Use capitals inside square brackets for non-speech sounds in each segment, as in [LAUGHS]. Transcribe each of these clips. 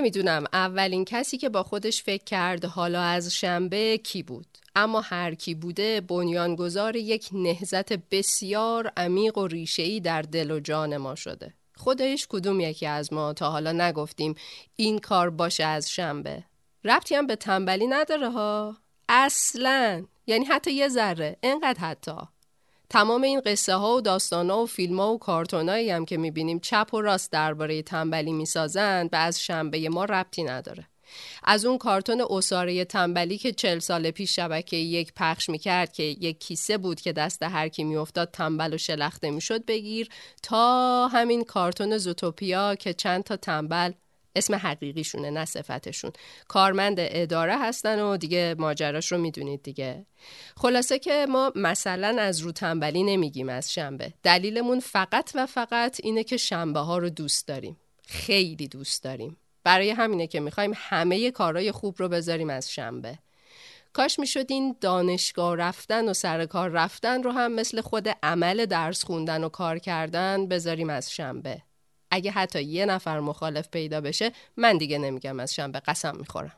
نمی‌دونم اولین کسی که با خودش فکر کرد حالا از شنبه کی بود. اما هر کی بوده بنیانگذار یک نهزت بسیار عمیق و ریشه‌ای در دل و جان ما شده. خودش کدوم یکی از ما تا حالا نگفتیم این کار باشه از شنبه. ربطی هم به تنبلی نداره ها. اصلا. یعنی حتی یه ذره. انقدر حتی. تمام این قصه ها و داستان ها و فیلم ها و کارتونایی هم که می‌بینیم چپ و راست درباره تنبلی می‌سازند به از شنبه ما ربطی نداره. از اون کارتون اساره تنبلی که چل سال پیش شبکه یک پخش می‌کرد که یک کیسه بود که دست هر کی میافتاد تنبل و شلخته می‌شد بگیر تا همین کارتون زوتوپیا که چند تا تنبل اسم حقیقیشونه نه صفتشون. کارمند اداره هستن و دیگه ماجراش رو می‌دونید دیگه. خلاصه که ما مثلا از رو تنبلی نمیگیم از شنبه. دلیلمون فقط و فقط اینه که شنبه ها رو دوست داریم. خیلی دوست داریم. برای همینه که می‌خوایم همه کارهای خوب رو بذاریم از شنبه. کاش می‌شد این دانشگاه رفتن و سر کار رفتن رو هم مثل خود عمل درس خوندن و کار کردن بذاریم از شنبه. اگه حتی یه نفر مخالف پیدا بشه من دیگه نمیگم از شنبه قسم می‌خورم.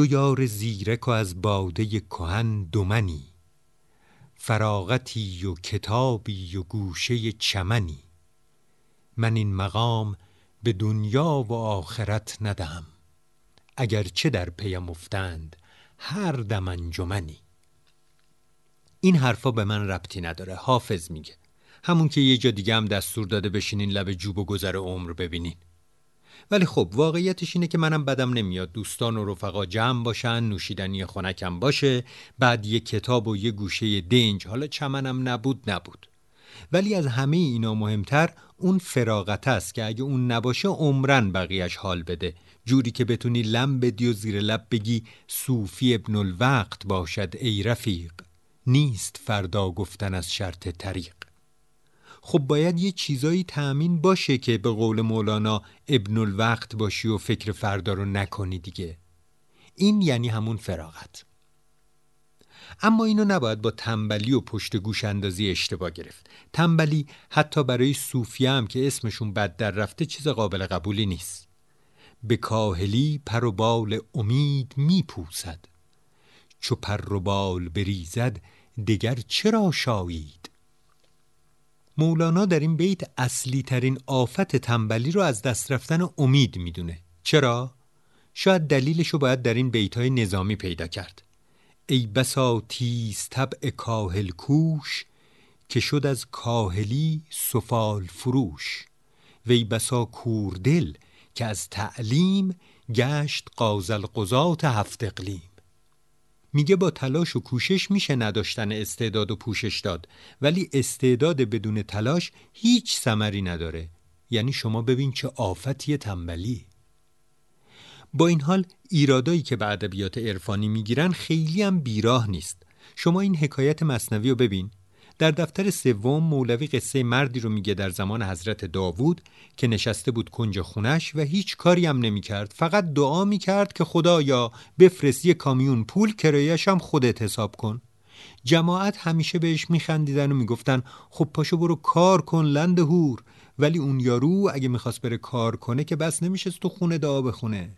دو یار زیرک و از باده کهن دمنی. فراغتی و کتابی و گوشه چمنی. من این مقام به دنیا و آخرت ندهم. اگر چه در پیم افتند هر دم انجمنی. این حرفا به من ربطی نداره حافظ میگه. همون که یه جا دیگه هم دستور داده بشینین لب جوب و گذر عمر ببینین. ولی خب واقعیتش اینه که منم بدم نمیاد. دوستان و رفقا جمع باشن نوشیدنی خونکم باشه بعد یه کتاب و یه گوشه دنج. حالا چمنم نبود نبود. ولی از همه اینا مهمتر اون فراغت است که اگه اون نباشه عمرن بقیهش حال بده. جوری که بتونی لم بدی و زیر لب بگی صوفی ابن الوقت باشد ای رفیق. نیست فردا گفتن از شرط طریق. خب باید یه چیزایی تأمین باشه که به قول مولانا ابن الوقت باشی و فکر فردا رو نکنی دیگه. این یعنی همون فراغت. اما اینو نباید با تنبلی و پشت گوش اندازی اشتباه گرفت. تنبلی حتی برای صوفی هم که اسمشون بد در رفته چیز قابل قبولی نیست. به کاهلی پر و بال امید میپوسد. چو پر و بال بریزد دگر چرا شایید؟ مولانا در این بیت اصلی ترین آفت تنبلی رو از دست رفتن امید می‌دونه. چرا؟ شاید دلیلش رو باید در این بیت های نظامی پیدا کرد. ای بسا تیز طبع کاهل کوش که شد از کاهلی سفال فروش. وی بسا کوردل که از تعلیم گشت قازل قضات هفت اقلیم. میگه با تلاش و کوشش میشه نداشتن استعداد و پوشش داد. ولی استعداد بدون تلاش هیچ ثمری نداره. یعنی شما ببین چه آفتی تنبلی. با این حال ایرادایی که به ادبیات عرفانی می‌گیرن خیلی هم بیراه نیست. شما این حکایت مصنوی رو ببین. در دفتر سوم مولوی قصه مردی رو میگه در زمان حضرت داوود که نشسته بود کنج خونش و هیچ کاری هم نمی‌کرد. فقط دعا می‌کرد که خدایا بفرست یه کامیون پول کرایش هم خودت حساب کن. جماعت همیشه بهش میخندیدن و می‌گفتن خب پاشو برو کار کن لند هور ولی اون یارو اگه می‌خواست بره کار کنه که بس نمیشه تو خونه دعا بخونه.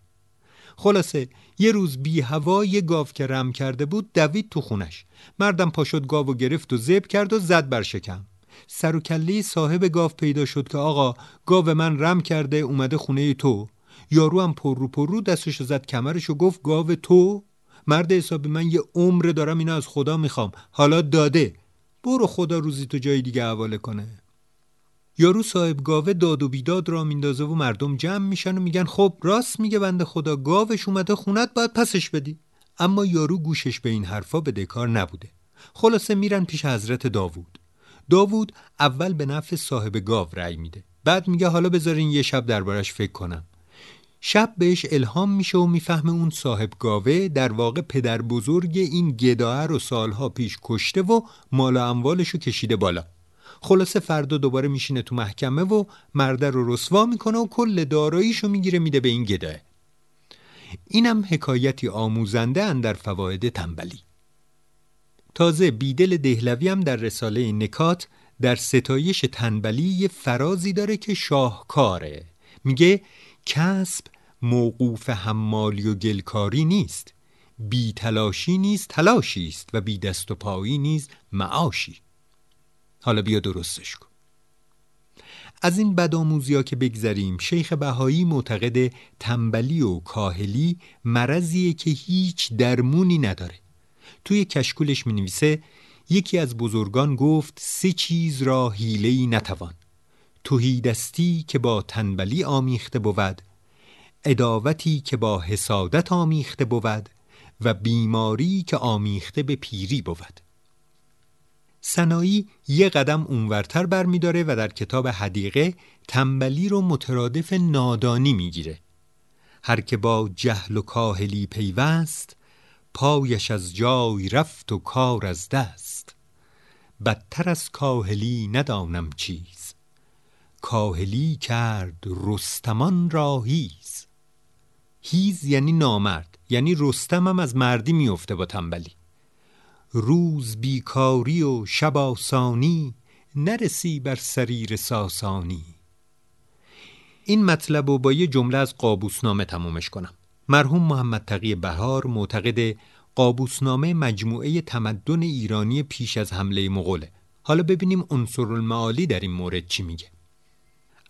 خلاصه یه روز بی هوا یه گاو که رم کرده بود دوید تو خونش. مردم پاشد گاو و گرفت و زب کرد و زد بر شکم. سر و کله صاحب گاو پیدا شد که آقا گاو من رم کرده اومده خونه تو. یارو هم پر رو پر رو دستشو زد کمرش و گفت گاو تو؟ مرد حسابی من یه عمر دارم اینو از خدا می‌خوام. حالا داده. برو خدا روزی تو جای دیگه حواله کنه. یارو صاحب گاوه داد و بیداد را میندازه و مردم جمع میشن و میگن خب راست میگه بنده خدا گاوش اومده خونت باید پسش بدی. اما یارو گوشش به این حرفا به دکار نبوده. خلاصه میرن پیش حضرت داوود. داوود اول به نفع صاحب گاو رأی میده. بعد میگه حالا بذارین یه شب دربارش فکر کنم. شب بهش الهام میشه و می‌فهمه اون صاحب گاوه در واقع پدر بزرگ این گداه رو سالها پیش کشته و مال و اموالشو کشیده بالا. خلاصه فردا دوباره میشینه تو محکمه و مرده رو رسوا می‌کنه و کل داراییشو می‌گیره میده به این گداه اینم حکایتی آموزنده در فواید تنبلی. تازه بیدل دهلوی هم در رساله نکات در ستایش تنبلی یه فرازی داره که شاهکاره. میگه کسب موقوف حمالی و گلکاری نیست. بی تلاشی نیست تلاشی است و بی دست و پایی نیز معاشی. حالا بیا درستش کن. از این بدآموزیا که بگذریم شیخ بهایی معتقد تنبلی و کاهلی مرضیه که هیچ درمونی نداره. توی کشکولش می نویسه یکی از بزرگان گفت سه چیز را حیله‌ای نتوان. توهیدستی که با تنبلی آمیخته بود اداوتی که با حسادت آمیخته بود و بیماری که آمیخته به پیری بود. سنایی یه قدم اونورتر برمیداره و در کتاب حدیقه تنبلی رو مترادف نادانی می‌گیره. هر که با جهل و کاهلی پیوست پایش از جای رفت و کار از دست. بدتر از کاهلی ندانم چیز. کاهلی کرد رستمان را هیز. هیز یعنی نامرد یعنی رستم هم از مردی میفته با تنبلی. روز بیکاری و شب آسانی نرسی بر سریر ساسانی. این مطلب رو با یه جمله از قابوسنامه تمومش کنم. مرحوم محمد تقی بهار معتقد قابوسنامه مجموعه تمدن ایرانی پیش از حمله مغوله. حالا ببینیم عنصر المعالی در این مورد چی میگه.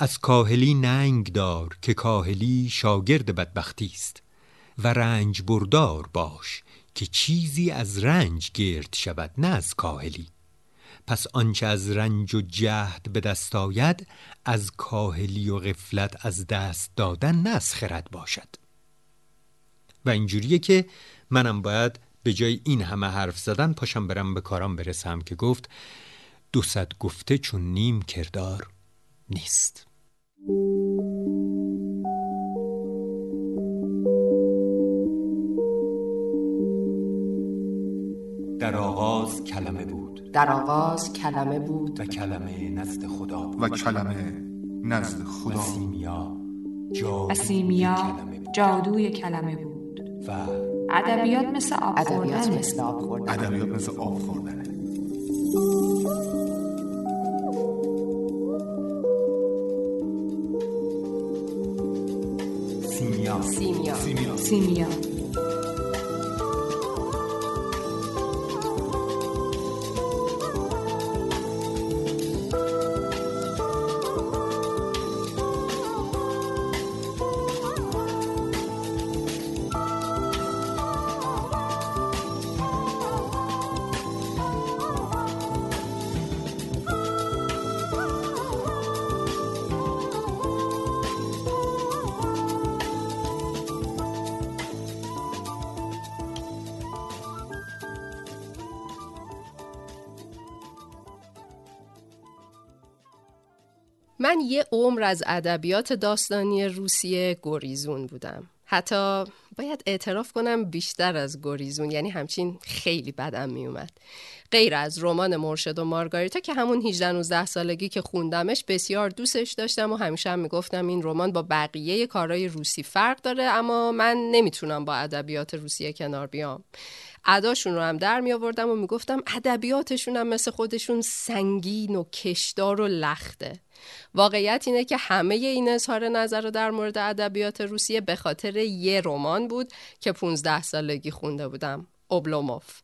از کاهلی ننگ دار که کاهلی شاگرد بدبختی است و رنج بردار باش که چیزی از رنج گرد شود نه از کاهلی. پس آنچه از رنج و جهد به دست آید از کاهلی و غفلت از دست دادن نه از خرد باشد. و اینجوریه که منم باید به جای این همه حرف زدن پاشم برم به کارم برسم که گفت دو گفته چون نیم کردار نیست. در آغاز کلمه بود. در آغاز کلمه بود. و کلمه نزد خدا بود. و کلمه نزد خدا سیمیا اسیمیا جادوی کلمه بود. و ادبیات مثل آب ادبیات. مثل آب خوردن. ادبیات مثل آب سیمیا. سیمیا. سیمیا. سیمیا. من یه عمر از ادبیات داستانی روسیه گریزون بودم. حتی باید اعتراف کنم بیشتر از گریزون یعنی همچین خیلی بدم میومد غیر از رمان مرشد و مارگاریتا که همون 18 19 سالگی که خوندمش بسیار دوستش داشتم و همیشه هم می‌گفتم این رمان با بقیه کارهای روسی فرق داره اما من نمی‌تونم با ادبیات روسیه کنار بیام. اداشون رو هم در می آوردم و می‌گفتم ادبیاتشون هم مثل خودشون سنگین و کشدار و لخته. واقعیت اینه که همه این اظهار نظر رو در مورد ادبیات روسیه به خاطر یه رمان بود که 15 سالگی خونده بودم اوبلوموف.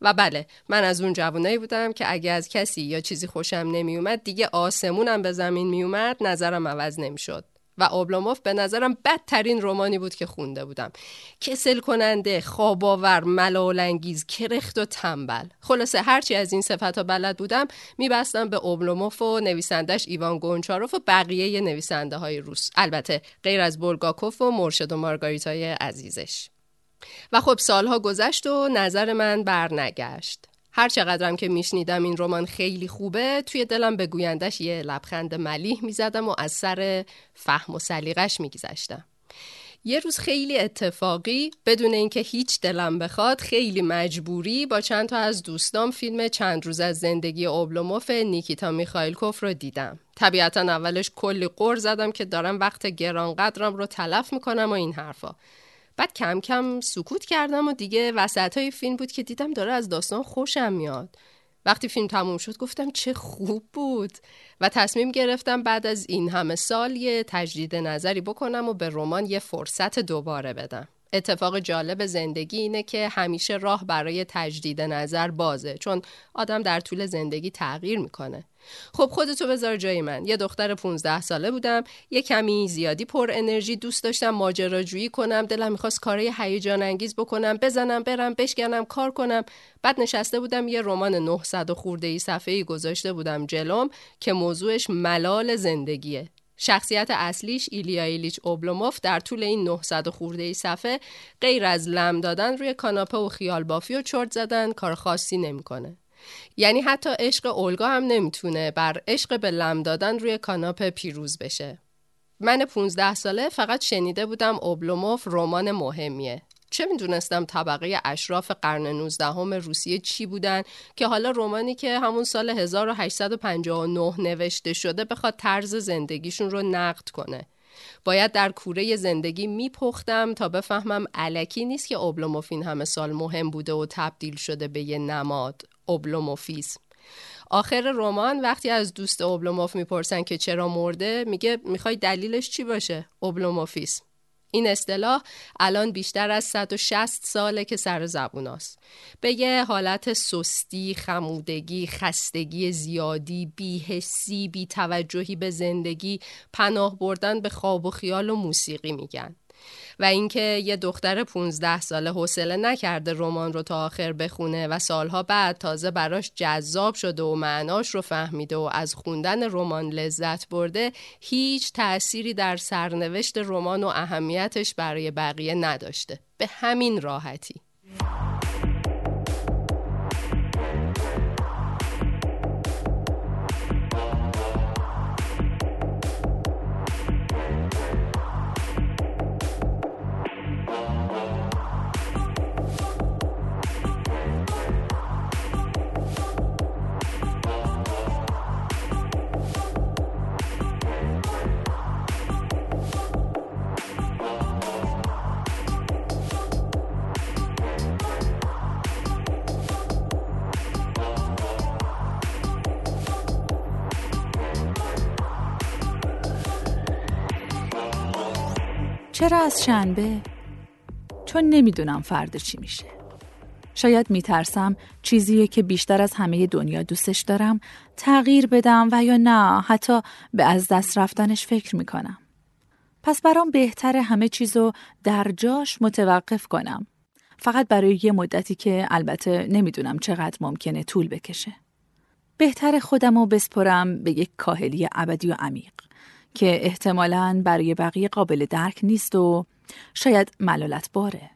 و بله من از اون جوانایی بودم که اگه از کسی یا چیزی خوشم نمیومد دیگه آسمونم به زمین میومد نظرم عوض نمی‌شد. و اوبلوموف به نظرم بدترین رومانی بود که خونده بودم. کسل کننده خواباور ملالانگیز کرخت و تنبل. خلاصه هرچی از این صفت ها بلد بودم میبستم به اوبلوموف و نویسندش ایوان گونچاروف و بقیه نویسنده های روس. البته غیر از بولگاکوف و مرشد و مارگاریتای عزیزش. و خب سالها گذشت و نظر من برنگشت. هر چقدرم که میشنیدم این رمان خیلی خوبه توی دلم به گویندش یه لبخند ملیح می‌زدم و از سر فهم و سلیقش میگذشتم. یه روز خیلی اتفاقی بدون اینکه هیچ دلم بخواد خیلی مجبوری با چند تا از دوستام فیلم چند روز از زندگی اوبلوموف نیکیتا میخایلکوف رو دیدم. طبیعتا اولش کلی قر زدم که دارم وقت گرانقدرم رو تلف می‌کنم و این حرفا. بعد کم کم سکوت کردم و دیگه وسط های فیلم بود که دیدم داره از داستان خوشم میاد. وقتی فیلم تموم شد گفتم چه خوب بود. و تصمیم گرفتم بعد از این همه سال یه تجدید نظری بکنم و به رمان یه فرصت دوباره بدم. اتفاق جالب زندگی اینه که همیشه راه برای تجدید نظر بازه چون آدم در طول زندگی تغییر می‌کنه. خب خودتو بذار جای من. یه دختر 15 ساله بودم. یه کمی زیادی پر انرژی دوست داشتم ماجراجویی کنم دلم می‌خواست کارهای هیجان انگیز بکنم بزنم برم بشکنم کار کنم. بعد نشسته بودم یه رمان 900 خورده ای صفحه‌ای گذاشته بودم جلوم که موضوعش ملال زندگیه. شخصیت اصلیش ایلیا ایلیچ اوبلوموف در طول این 900 خورده ای صفحه غیر از لم دادن روی کاناپه و خیال بافی و چرت زدن کار خاصی نمی‌کنه. یعنی حتی عشق اولگا هم نمی‌تونه بر عشق به لم دادن روی کاناپه پیروز بشه. من 15 ساله فقط شنیده بودم اوبلوموف رمان مهمیه. چه می‌دونستم طبقه اشراف قرن 19 هم روسیه چی بودن که حالا رومانی که همون سال 1859 نوشته شده بخواد طرز زندگیشون رو نقد کنه. باید در کوره زندگی میپختم تا بفهمم علکی نیست که اوبلوموفین همه سال مهم بوده و تبدیل شده به یه نماد اوبلوموفیسم آخر رمان وقتی از دوست اوبلوموف می‌پرسن که چرا مرده میگه می‌خوای دلیلش چی باشه اوبلوموفیسم این اصطلاح الان بیشتر از 160 ساله که سر زبون است. به یه حالت سستی، خمودگی، خستگی زیادی، بیحسی، بیتوجهی به زندگی، پناه بردن به خواب و خیال و موسیقی میگن. و اینکه یه دختر 15 ساله حوصله نکرده رمان رو تا آخر بخونه و سالها بعد تازه براش جذاب شده و معناش رو فهمیده و از خوندن رمان لذت برده هیچ تأثیری در سرنوشت رمان و اهمیتش برای بقیه نداشته. به همین راحتی. چرا از شنبه؟ چون نمی‌دونم فردا چی میشه. شاید میترسم چیزیه که بیشتر از همه دنیا دوستش دارم تغییر بدم و یا نه حتی به از دست رفتنش فکر می‌کنم. پس برام بهتر همه چیزو در جاش متوقف کنم. فقط برای یه مدتی که البته نمی‌دونم چقدر ممکنه طول بکشه. بهتر خودمو بسپرم به یک کاهلی ابدی و عمیق. که احتمالاً برای بقیه قابل درک نیست و شاید ملالت باره.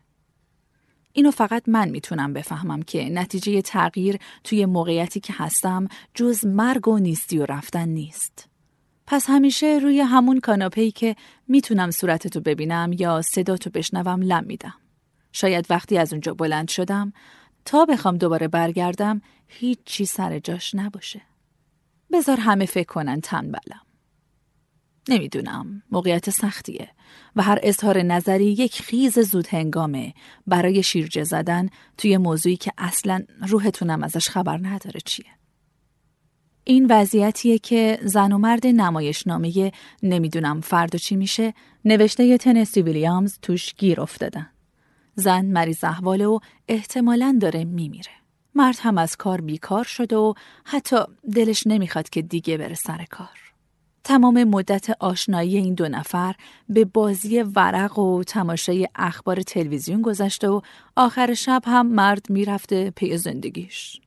اینو فقط من می‌تونم بفهمم که نتیجه تغییر توی موقعیتی که هستم جز مرگ و نیستی و رفتن نیست. پس همیشه روی همون کاناپه‌ای که می‌تونم صورتتو ببینم یا صداتو بشنوم لم میدم. شاید وقتی از اونجا بلند شدم تا بخوام دوباره برگردم هیچ چی سر جاش نباشه. بذار همه فکر کنن تنبلم. نمی‌دونم. موقعیت سختیه. و هر اظهار نظری یک خیز زود هنگامه برای شیرجه زدن توی موضوعی که اصلا روحتونم ازش خبر نداره چیه. این وضعیتیه که زن و مرد نمایشنامه نمی‌دونم فردا چی میشه نوشته تنسی ویلیامز توش گیر افتادن. زن مریض احواله و احتمالا داره میمیره. مرد هم از کار بیکار شد و حتی دلش نمی‌خواد که دیگه بره سر کار. تمام مدت آشنایی این دو نفر به بازی ورق و تماشای اخبار تلویزیون گذشته و آخر شب هم مرد می‌رفته پی زندگیش.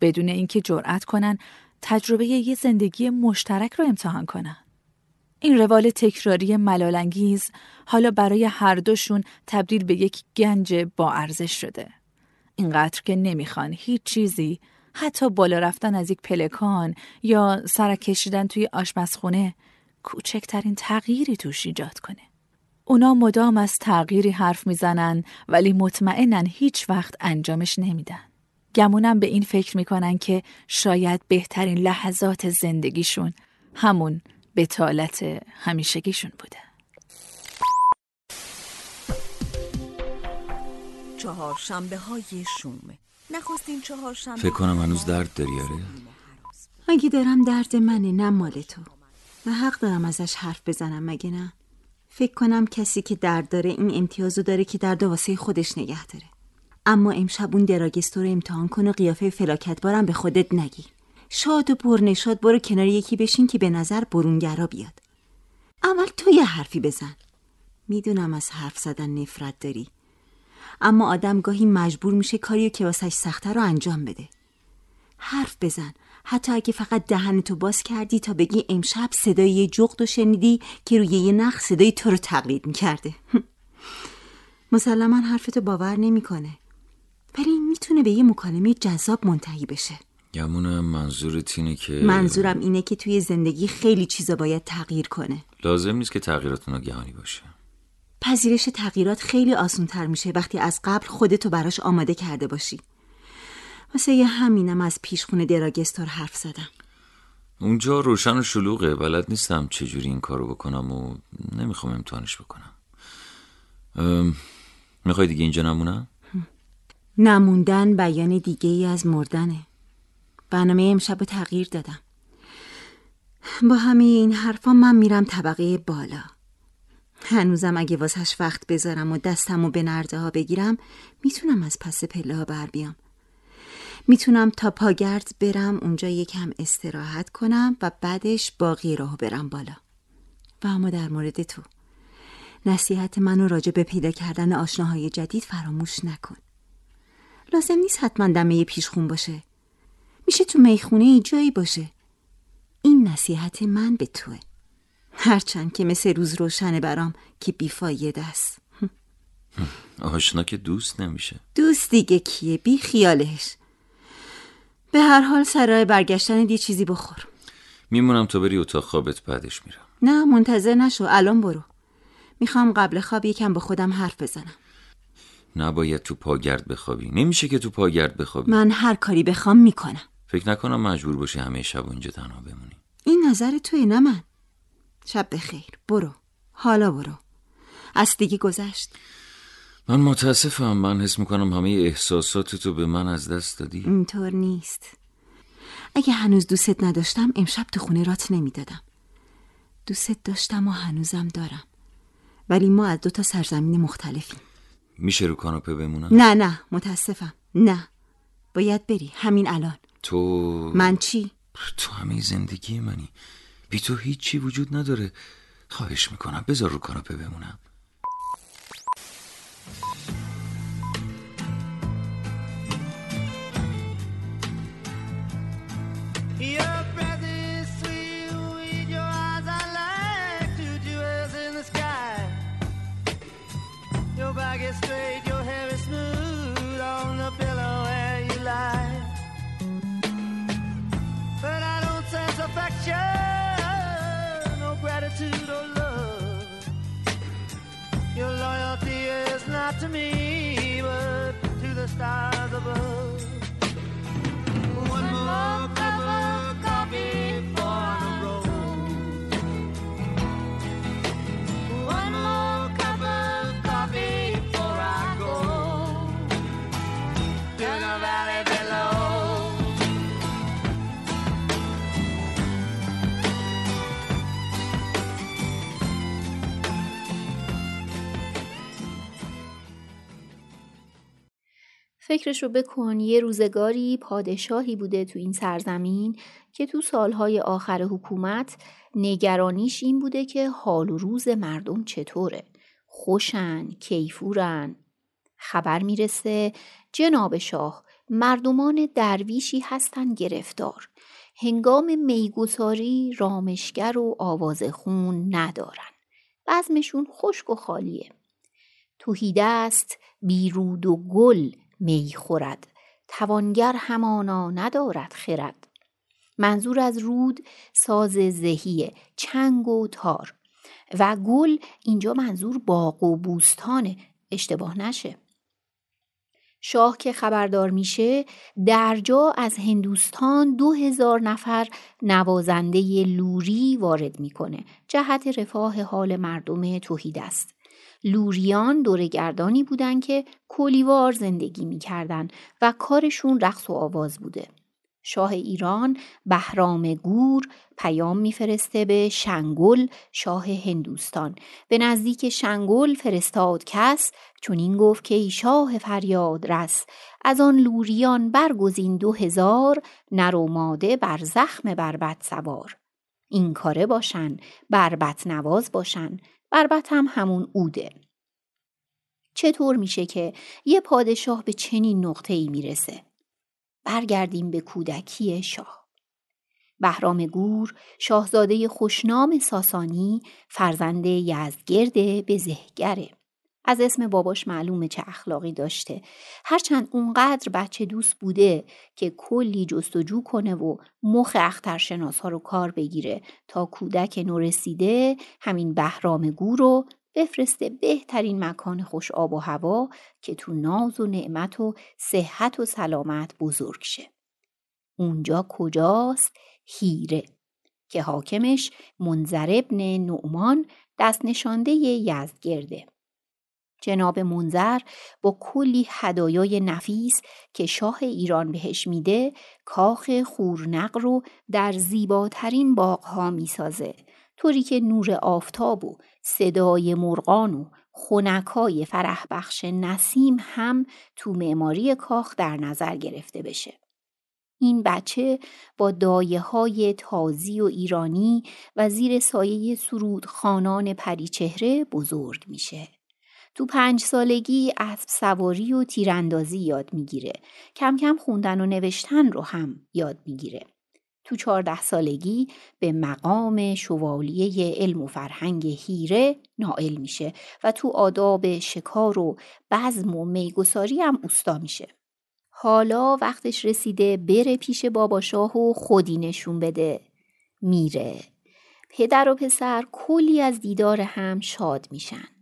بدون اینکه جرأت کنن تجربه یه زندگی مشترک رو امتحان کنن. این روال تکراری ملالانگیز حالا برای هر دوشون تبدیل به یک گنج با ارزش شده. اینقدر که نمی‌خوان هیچ چیزی حتی بالا رفتن از یک پلکان یا سر کشیدن توی آشپزخونه کوچکترین تغییری توش ایجاد کنه. اونا مدام از تغییری حرف می‌زنن ولی مطمئنن هیچ وقت انجامش نمیدن. گمونم به این فکر می‌کنن که شاید بهترین لحظات زندگیشون همون بتالت همیشگیشون بوده. چهارشنبه های شوم نخواستین چهارشنبه. فکر کنم هنوز درد داری آره؟ اگه دارم درد منه نه مال تو. و حق دارم ازش حرف بزنم مگه نه؟ فکر کنم کسی که درد داره این امتیازو داره که درد واسه خودش نگه داره. اما امشب اون دراگستو رو امتحان کن و قیافه فلاکت بارم به خودت نگیر شاد و پرنشاد برو کنار یکی بشین که به نظر برونگرا بیاد. اول تو یه حرفی بزن. می‌دونم از حرف زدن نفرت داری. اما آدم گاهی مجبور میشه کاریو که واسش سخته رو انجام بده. حرف بزن. حتی اگه فقط دهنتو باز کردی تا بگی امشب صدای یه جغد و شنیدی که روی یه نخ صدای تو رو تقلید می‌کرده. [LAUGHS] مسلما حرفتو باور نمی‌کنه. ولی این می‌تونه به یه مکالمه جذاب منتهی بشه. گمونم منظورت اینه که منظورم اینه که توی زندگی خیلی چیزا باید تغییر کنه. لازم نیست که تغییرات ناگهانی باشه. پذیرش تغییرات خیلی آسون تر میشه وقتی از قبل خودتو براش آماده کرده باشی. واسه یه همینم از پیشخونه دراگستور حرف زدم. اونجا روشن و شلوغه. بلد نیستم چجوری این کارو بکنم و نمی‌خوام امتحانش بکنم. می‌خوای دیگه اینجا نمونم؟ نموندن بیان دیگه ای از مردنه. برنامه امشب تغییر دادم. با همه این حرفا من میرم طبقه بالا. هنوزم اگه واسهش وقت بذارم و دستم و به نرده ها بگیرم می‌تونم از پس پله ها بر بیام. می‌تونم تا پاگرد برم اونجا یکم استراحت کنم و بعدش باقی راهو برم بالا. و اما در مورد تو. نصیحت منو راجع به پیدا کردن آشناهای جدید فراموش نکن. لازم نیست حتما دمه پیشخون باشه. میشه تو می‌خونه ای جایی باشه. این نصیحت من به توه. هرچند که مثل روز روشنه برام که بیفایده است. آشنا که دوست نمیشه. دوست دیگه کیه؟ بی خیالش. به هر حال سرای برگشتن دی چیزی بخور. میمونم تو بری اتاق خوابت بعدش میرم. نه منتظر نشو. الان برو. می‌خوام قبل خواب یکم با خودم حرف بزنم. نباید تو پاگرد بخوابی. نمیشه که تو پاگرد بخوابی. من هر کاری بخوام می‌کنم. فکر نکنم مجبور باشی همه شب اونجا تنها بمونی. این نظر توی نه من. شب بخیر. برو. حالا برو. از دیگه گذشت. من متاسفم. من حس می‌کنم همه احساسات تو به من از دست دادی. اینطور نیست. اگه هنوز دوستت نداشتم امشب تو خونه رات نمی‌دادم. دوستت داشتم و هنوزم دارم. ولی ما از دو تا سرزمین مختلفیم. میشه رو کاناپه بمونم؟ نه نه. متاسفم. نه. باید بری. همین الان. تو من چی؟ تو همه زندگی منی. بی تو هیچی وجود نداره. خواهش می‌کنم بذار رو کاناپه بمونم. To me, but to the stars above. فکرش رو بکن یه روزگاری پادشاهی بوده تو این سرزمین که تو سالهای آخر حکومت نگرانیش این بوده که حال و روز مردم چطوره. خوشن کیفورن. خبر می‌رسه جناب شاه مردمان درویشی هستن گرفتار. هنگام میگساری رامشگر و آواز خون ندارن. بزمشون خشک و خالیه. توهیده است بیرود و گل می خورد. توانگر همانا ندارد خرد. منظور از رود ساز زهیه چنگ و تار. و گل اینجا منظور باغ و بوستانه اشتباه نشه. شاه که خبردار میشه درجا از هندوستان دو هزار نفر نوازنده لوری وارد می‌کنه. جهت رفاه حال مردم توحید است. لوریان دورگردانی بودند که کلیوار زندگی می‌کردند و کارشون رقص و آواز بوده. شاه ایران بهرام گور پیام میفرسته به شنگل شاه هندوستان. به نزدیک شنگل فرستاد کس چون این گفت که ای شاه فریاد رس از آن لوریان برگزین دو هزار نر و ماده بر زخم بربت سوار. این کاره باشن بربت نواز باشن. بربت هم همون اوده. چطور میشه که یه پادشاه به چنین نقطه ای می‌رسه؟ برگردیم به کودکی شاه. بهرام گور شاهزاده خوشنام ساسانی فرزند یزدگرد بزهگره. از اسم باباش معلومه چه اخلاقی داشته هرچند اونقدر بچه دوست بوده که کلی جستجو کنه و مخ اخترشناس ها رو کار بگیره تا کودک نورسیده همین بهرام گور رو بفرسته بهترین مکان خوش آب و هوا که تو ناز و نعمت و صحت و سلامت بزرگ شه. اونجا کجاست؟ هیره که حاکمش منظر ابن نعمان دست نشانده یزدگرده. جناب منظر با کلی هدایای نفیس که شاه ایران بهش میده کاخ خورنق رو در زیباترین باغها می‌سازه طوری که نور آفتاب و صدای مرغان و خونکای فرح بخش نسیم هم تو معماری کاخ در نظر گرفته بشه. این بچه با دایه های تازی و ایرانی و زیر سایه سرود خانان پریچهره بزرگ میشه. تو پنج سالگی اسب سواری و تیراندازی یاد می‌گیره. کم کم خوندن و نوشتن رو هم یاد می‌گیره. تو چهارده سالگی به مقام شوالیه علم و فرهنگ هیره نائل میشه و تو آداب شکار و بزم و میگساری هم اوستا میشه. حالا وقتش رسیده بره پیش بابا شاه و خودی نشون بده. میره. پدر و پسر کلی از دیدار هم شاد میشن.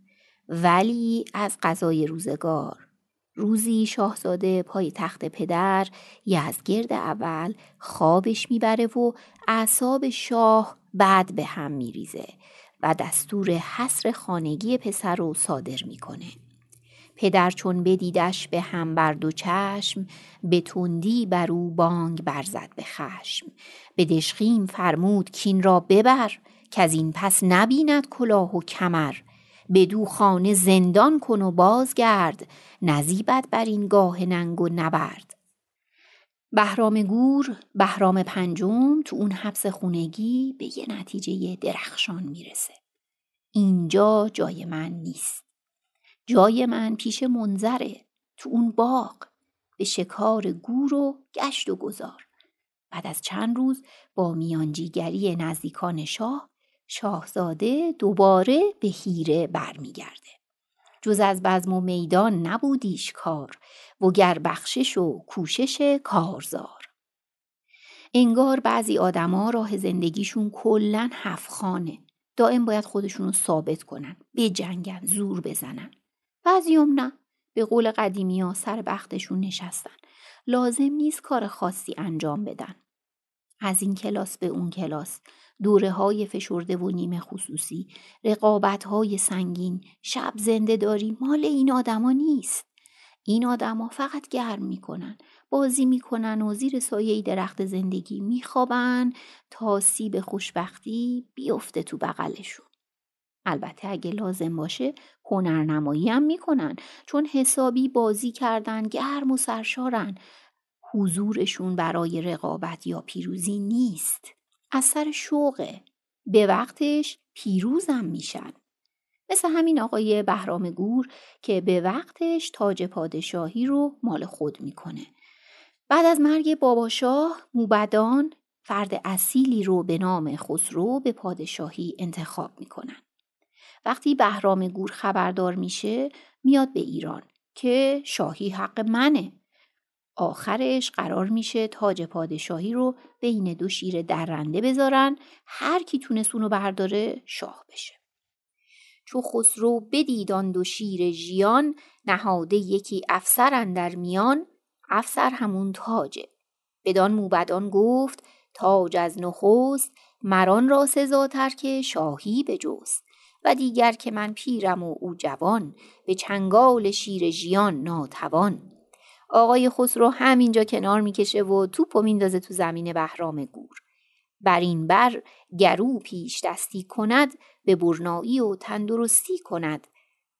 ولی از غذای روزگار. روزی شاهزاده پای تخت پدر یزگرد اول خوابش می‌بره و اعصاب شاه بعد به هم میریزه و دستور حصر خانگی پسر رو صادر می‌کنه. پدر چون بدیدش به هم بر دو چشم به تندی بر او بانگ برزد به خشم. به دشخیم فرمود کین را ببر که از این پس نبیند کلاه و کمر. بدو خانه زندان کن و بازگرد نزیبد بر این گاه ننگ و نبرد. بهرام گور بهرام پنجم تو اون حبس خونگی به یه نتیجه درخشان می‌رسه. اینجا جای من نیست. جای من پیش منظره تو اون باغ. به شکار گور و گشت و گذار. بعد از چند روز با میانجیگری نزدیکان شاه شاهزاده دوباره به هیره برمیگرده. جز از بزم و میدان نبودیش کار وگر بخشش و کوشش کارزار. انگار بعضی آدما راه زندگیشون کلا هفخانه دائم باید خودشونو ثابت کنن بجنگن زور بزنن. بعضیام نه. به قول قدیمی ها سر بختشون نشستن. لازم نیست کار خاصی انجام بدن. از این کلاس به اون کلاس. دوره های فشرده و نیمه خصوصی رقابت های سنگین شب زنده داری مال این آدما نیست. این آدما فقط گرم می‌کنن بازی می‌کنن و زیر سایه درخت زندگی میخوابن تا سیب خوشبختی بیفته تو بغلشون. البته اگه لازم باشه هنرنمایی هم می‌کنن چون حسابی بازی کردن گرم و سرشارن. حضورشون برای رقابت یا پیروزی نیست. از سر شوقه. به وقتش پیروزم میشن. مثل همین آقای بهرام گور که به وقتش تاج پادشاهی رو مال خود می‌کنه. بعد از مرگ باباشاه موبدان فرد اصیلی رو به نام خسرو به پادشاهی انتخاب می‌کنن. وقتی بهرام گور خبردار میشه میاد به ایران که شاهی حق منه. آخرش قرار میشه تاج پادشاهی رو بین دو شیر درنده بذارن هر کی تونست اونو برداره شاه بشه. چو خسرو بدید آن دو شیر ژیان نهاده یکی افسر در میان افسر همون تاجه. بدان موبدان گفت تاج از نخست مران را سزاتر که شاهی بجست. و دیگر که من پیرم و او جوان به چنگال شیر ژیان ناتوان. آقای خسرو همینجا کنار می‌کشه و توپ و میندازه تو زمین بهرام گور. بر این بر گرو پیش دستی کند به برنایی و تندرستی کند.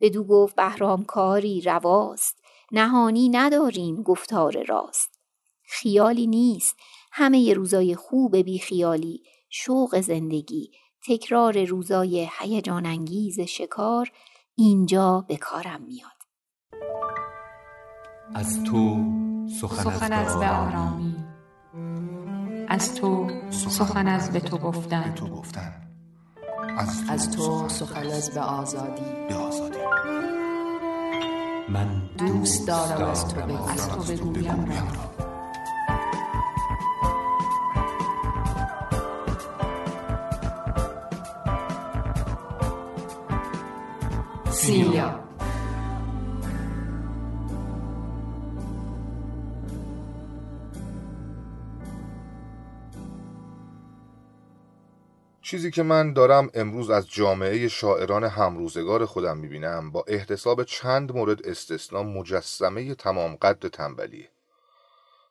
بدو گفت بهرام کاری رواست نهانی نداریم گفتار راست. خیالی نیست همه ی روزای خوب بی خیالی شوق زندگی تکرار روزای هیجان انگیز شکار اینجا به کارم میاد. از تو سخن, سخن از به آرامی. از تو سخن از به تو گفتن. تو گفتن. از تو سخن. از به آزادی. به آزادی. من دوست دارم از تو بگویم از تو بگویم را. چیزی که من دارم امروز از جامعه شاعران همروزگار خودم می‌بینم با احتساب چند مورد استثنا مجسمه تمام قد تنبلیه.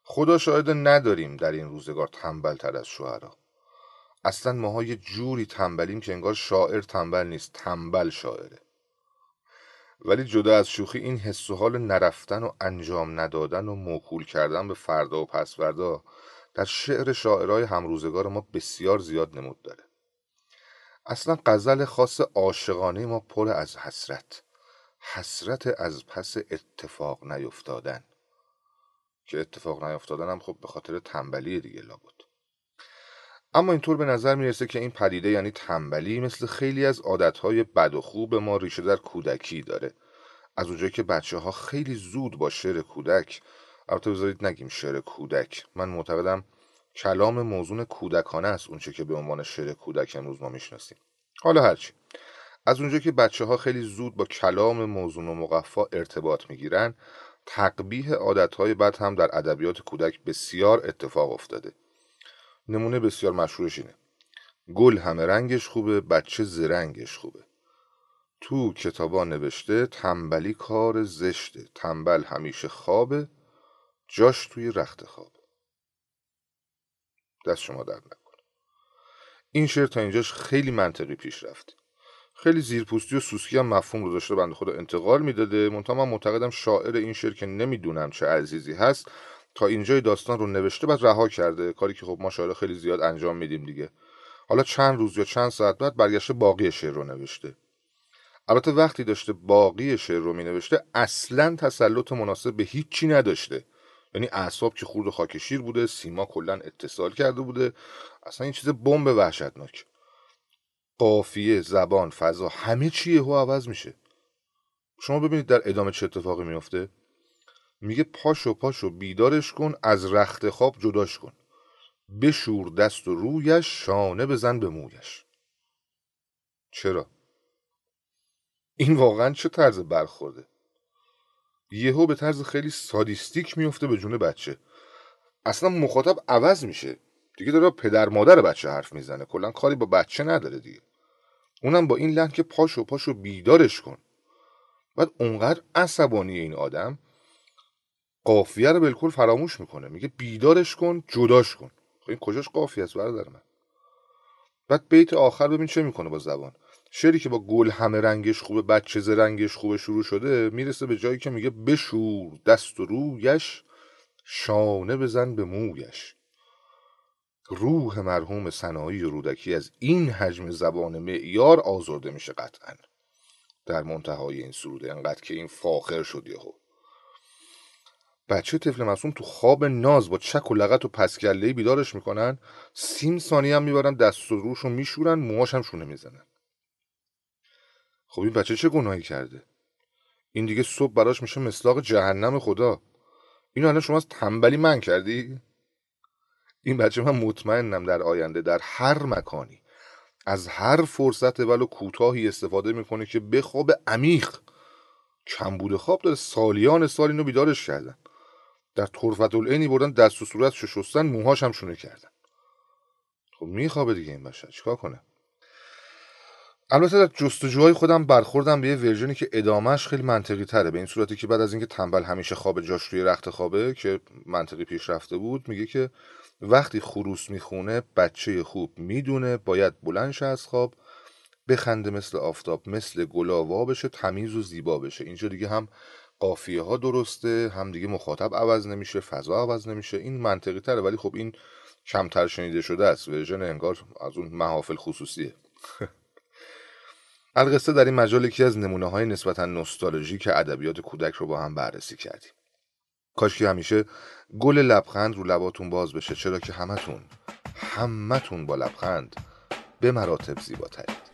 خدا شاهد نداریم در این روزگار تنبل تر از شعرا اصلا ماها یه جوری تنبلیم که انگار شاعر تنبل نیست تنبل شاعره. ولی جدا از شوخی این حس و حال نرفتن و انجام ندادن و موکول کردن به فردا و پس فردا در شعر شاعرای همروزگار ما بسیار زیاد نمود داره. اصلا غزل خاص عاشقانه ما پر از حسرت. حسرت از پس اتفاق نیفتادن. که اتفاق نیفتادن هم خب به خاطر تنبلی دیگه لابد. اما اینطور به نظر می‌رسه که این پدیده یعنی تنبلی مثل خیلی از عادتهای بد و خوب ما ریشه در کودکی داره. از اونجایی که بچه ها خیلی زود با شعر کودک البته بذارید نگیم شعر کودک. من معتقدم کلام موزون کودکانه است اونچه که به عنوان شعر کودک امروز ما می‌شناسیم. حالا هرچی از اونجا که بچه ها خیلی زود با کلام موزون و مقفا ارتباط می‌گیرن تقبیه عادتهای بد هم در ادبیات کودک بسیار اتفاق افتاده. نمونه بسیار مشهورش اینه. گل همه رنگش خوبه بچه زرنگش خوبه. تو کتابا نوشته تنبلی کار زشته. تنبل همیشه خوابه جاش توی رخت خوابه دست شما در نکنه. این شعر تا اینجاش خیلی منطقی پیش رفت خیلی زیرپوستی و سوسکی هم مفهوم رو داشته بنده خدا انتقال می‌داده. منتها من معتقدم شاعر این شعر که نمی‌دونم چه عزیزی هست تا اینجای داستان رو نوشته بعد رها کرده. کاری که خب ما شاعر خیلی زیاد انجام میدیم دیگه. حالا چند روز یا چند ساعت بعد برگشته باقی شعر رو نوشته. البته وقتی داشته باقی شعر رو می نوشته اصلا تسلط مناسب به هیچی نداشته. یعنی اعصاب که خورد خاک شیر بوده سیما کلا اتصال کرده بوده. اصلا این چیز بمب وحشتناک. قافیه زبان فضا همه چیه هو عوض میشه. شما ببینید در ادامه چه اتفاقی میفته میگه پاشو پاشو بیدارش کن از رخت خواب جداش کن. بشور دست و رویش شانه بزن به مویش. چرا؟ این واقعا چه طرز برخورده؟ یهو به طرز خیلی سادیستیک میفته به جون بچه. اصلا مخاطب عوض میشه. دیگه داره پدر مادر بچه حرف می‌زنه. کلا کاری با بچه نداره دیگه. اونم با این لحن که پاشو پاشو بیدارش کن. بعد اونقدر عصبانی این آدم قافیه رو بالکل فراموش می‌کنه. میگه بیدارش کن جداش کن. خب این کجاش قافیه است برادر من؟ بعد بیت آخر ببین چه می‌کنه با زبان. شعری که با گل همه رنگش خوبه بچه ز رنگش خوبه شروع شده می‌رسه به جایی که میگه بشور دست و رویش شانه بزن به مویش. روح مرحوم صناعی و رودکی از این حجم زبان معیار آزرده میشه قطعا. در منتهای این سروده انقدر که این فاخر شد یهو. بچه طفل معصوم تو خواب ناز با چک و لغت و بیدارش می‌کنن سیم ثانیه هم می‌برن دست و روش رو میشورن موهاش هم شونه می‌زنن. خب این بچه چه گناهی کرده؟ این دیگه صبح براش میشه مسلاق جهنم خدا. اینو الان شما از تنبلی من کردی؟ این بچه من مطمئنم در آینده در هر مکانی از هر فرصت ولو کوتاهی استفاده می‌کنه که بخواب عمیق. کمبود خواب داره سالیان سال اینو بیدارش کردن. در طرفت العینی بردن دست و صورت شستن موهاش هم شونه کردن. خب میخوابه دیگه این بچه چیکار کنه؟ البته در جستجوهای خودم برخوردم به یه ورژنی که ادامهش خیلی منطقی تره. به این صورتی که بعد از اینکه تنبل همیشه خواب جاش روی رخت خوابه که منطقی پیش رفته بود میگه که وقتی خروس می‌خونه بچه خوب می‌دونه باید بلند از خواب بخنده مثل آفتاب مثل گلاوا بشه تمیز و زیبا بشه. اینجا دیگه هم قافیه ها درسته هم دیگه مخاطب عوض نمیشه فضا عوض نمیشه. این منطقی تره ولی خب این کمتر شنیده شده است. ورژن انگار از اون محافل خصوصیه. [LAUGHS] القصه در این مجال یکی از نمونه های نسبتا نوستالژیک ادبیات کودک رو با هم بررسی کردیم. کاش که همیشه گل لبخند رو لباتون باز بشه چرا که همتون همتون با لبخند به مراتب زیباترید